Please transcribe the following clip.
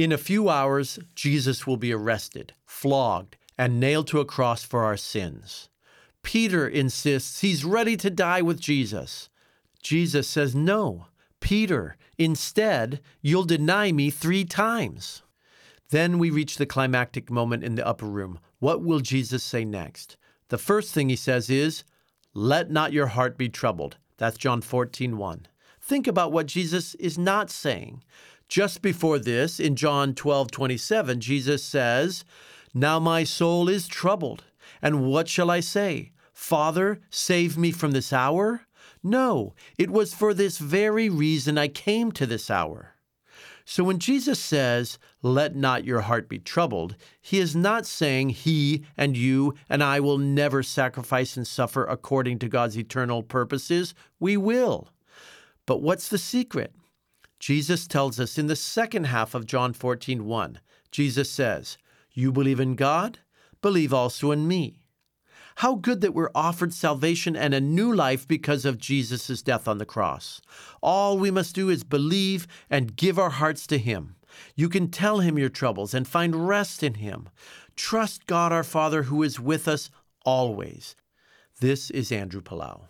In a few hours, Jesus will be arrested, flogged, and nailed to a cross for our sins. Peter insists he's ready to die with Jesus. Jesus says, No, Peter, instead, you'll deny me three times. Then we reach the climactic moment in the upper room. What will Jesus say next? The first thing he says is, Let not your heart be troubled. That's John 14, 1. Think about what Jesus is not saying. Just before this, in John 12, 27, Jesus says, Now my soul is troubled. And what shall I say? Father, save me from this hour? No, it was for this very reason I came to this hour. So when Jesus says, Let not your heart be troubled, he is not saying he and you and I will never sacrifice and suffer according to God's eternal purposes. We will. But what's the secret? Jesus tells us in the second half of John 14, 1. Jesus says, You believe in God? Believe also in me. How good that we're offered salvation and a new life because of Jesus' death on the cross. All we must do is believe and give our hearts to Him. You can tell Him your troubles and find rest in Him. Trust God our Father who is with us always. This is Andrew Palau.